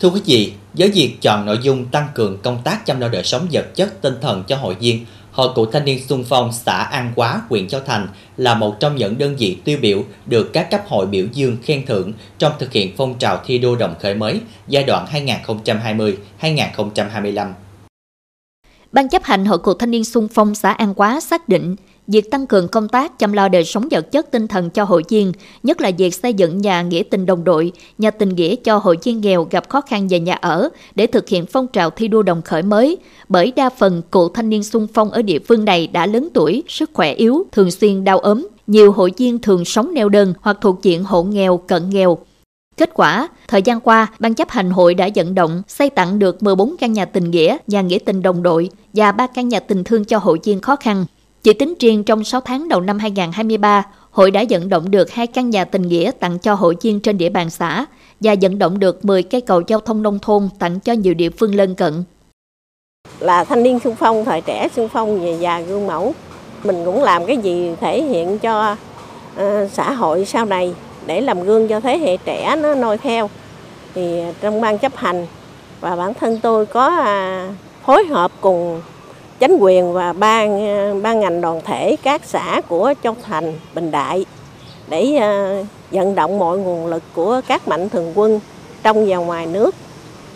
Thưa quý vị, với việc chọn nội dung tăng cường công tác chăm lo đời sống vật chất tinh thần cho hội viên, Hội Cựu Thanh niên xung Phong xã An Quá, huyện Châu Thành là một trong những đơn vị tiêu biểu được các cấp hội biểu dương khen thưởng trong thực hiện phong trào thi đua đồng khởi mới giai đoạn 2020-2025. Ban chấp hành Hội Cựu Thanh niên xung Phong xã An Quá xác định việc tăng cường công tác chăm lo đời sống vật chất tinh thần cho hội viên, nhất là việc xây dựng nhà nghĩa tình đồng đội, nhà tình nghĩa cho hội viên nghèo gặp khó khăn về nhà ở để thực hiện phong trào thi đua đồng khởi mới. Bởi đa phần cựu thanh niên sung phong ở địa phương này đã lớn tuổi, sức khỏe yếu, thường xuyên đau ốm. Nhiều hội viên thường sống neo đơn hoặc thuộc diện hộ nghèo, cận nghèo, Kết quả, thời gian qua, Ban chấp hành hội đã vận động xây tặng được 14 căn nhà tình nghĩa, nhà nghĩa tình đồng đội và 3 căn nhà tình thương cho hội viên khó khăn. Chỉ tính riêng trong 6 tháng đầu năm 2023, hội đã vận động được hai căn nhà tình nghĩa tặng cho hội viên trên địa bàn xã và vận động được 10 cây cầu giao thông nông thôn tặng cho nhiều địa phương lân cận. Là thanh niên xung phong, thời trẻ xung phong về già gương mẫu. Mình cũng làm cái gì thể hiện cho uh, xã hội sau này để làm gương cho thế hệ trẻ nó noi theo. Thì trong ban chấp hành và bản thân tôi có uh, phối hợp cùng chính quyền và ban ban ngành đoàn thể các xã của Châu Thành, Bình Đại để ờ, vận động mọi nguồn lực của các mạnh thường quân trong và ngoài nước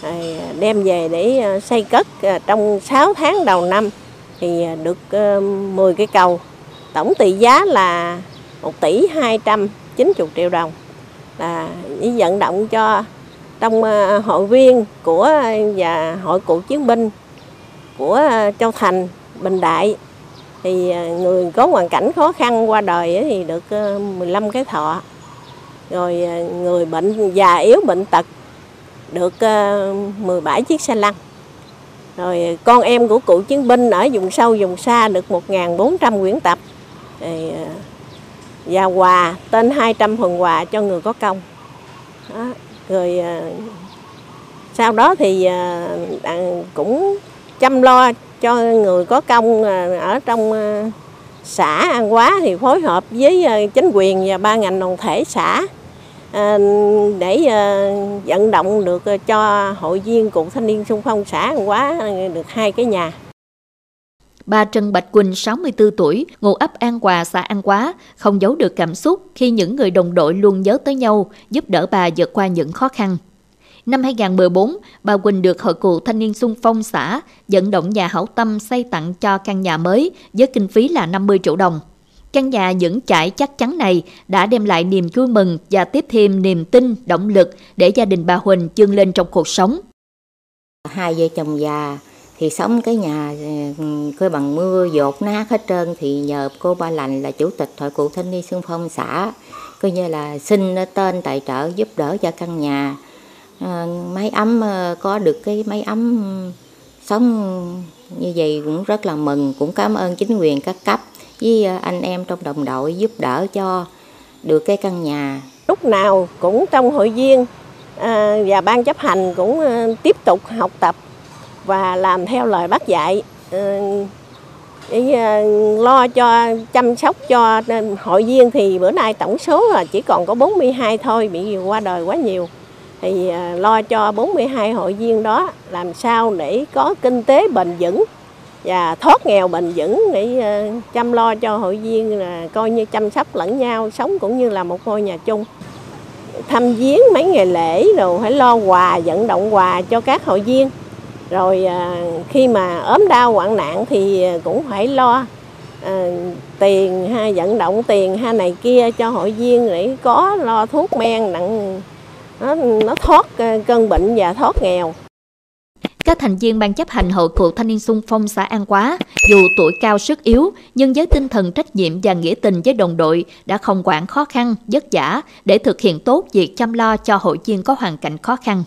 ờ, đem về để ờ, xây cất trong 6 tháng đầu năm thì được 10 cái cầu tổng tỷ giá là 1 tỷ 290 triệu đồng. Là vận động cho trong hội viên của và hội cựu chiến binh của ờ, Châu Thành, Bình Đại thì ờ, người có hoàn cảnh khó khăn qua đời thì được ờ, 15 cái thọ. Rồi người bệnh già yếu bệnh tật được 17 chiếc xe lăn. Rồi con em của cựu chiến binh ở vùng sâu vùng xa được 1.400 quyển tập. Rồi, và quà tên 200 phần quà cho người có công. Đó. Rồi sau đó thì cũng chăm lo cho người có công à, ở trong à, xã An Quá thì phối hợp với à, chính quyền và ba ngành đoàn thể xã để vận động được cho hội viên cựu thanh niên xung phong xã An Quá được hai cái nhà. Bà Trần Bạch Quỳnh, 64 tuổi, ngụ ấp An Hòa, xã An Quá, không giấu được cảm xúc khi những người đồng đội luôn nhớ tới nhau, giúp đỡ bà vượt qua những khó khăn. Năm 2014, bà Quỳnh được Hội cựu Thanh niên Xung phong xã vận động nhà hảo tâm xây tặng cho căn nhà mới với kinh phí là 50 triệu đồng. Căn nhà vững chãi chắc chắn này đã đem lại niềm vui mừng và tiếp thêm niềm tin, động lực để gia đình bà Huỳnh chương lên trong cuộc sống. Hai vợ chồng già thì sống cái nhà ừ, coi bằng mưa dột nát hết trơn thì nhờ cô Ba Lành là chủ tịch hội cựu thanh niên xung phong xã coi như là xin tên tài trợ giúp đỡ cho căn nhà à, máy ấm ờ, có được cái máy ấm ừ, sống như vậy cũng rất là mừng. Cũng cảm ơn chính quyền các cấp với ờ, anh em trong đồng đội giúp đỡ cho được cái căn nhà. Lúc nào cũng trong hội viên à, và ban chấp hành cũng tiếp tục học tập và làm theo lời bác dạy. Ừ, à, để lo cho chăm sóc cho hội viên thì bữa nay tổng số là chỉ còn có 42 thôi bị qua đời quá nhiều thì à, lo cho 42 hội viên đó làm sao để có kinh tế bền vững và thoát nghèo bền vững để à, chăm lo cho hội viên là coi như chăm sóc lẫn nhau sống cũng như là một ngôi nhà chung. Thăm viếng mấy ngày lễ rồi phải lo quà vận động quà cho các hội viên. Rồi à, khi mà ốm đau hoạn nạn thì cũng phải lo à, tiền ha vận động tiền ha này kia cho hội viên để có lo thuốc men nặng nó, nó thoát ờ, cơn bệnh và thoát nghèo. Các thành viên ban chấp hành hội cựu thanh niên sung phong xã An Quá, dù tuổi cao sức yếu, nhưng với tinh thần trách nhiệm và nghĩa tình với đồng đội đã không quản khó khăn, vất vả để thực hiện tốt việc chăm lo cho hội viên có hoàn cảnh khó khăn.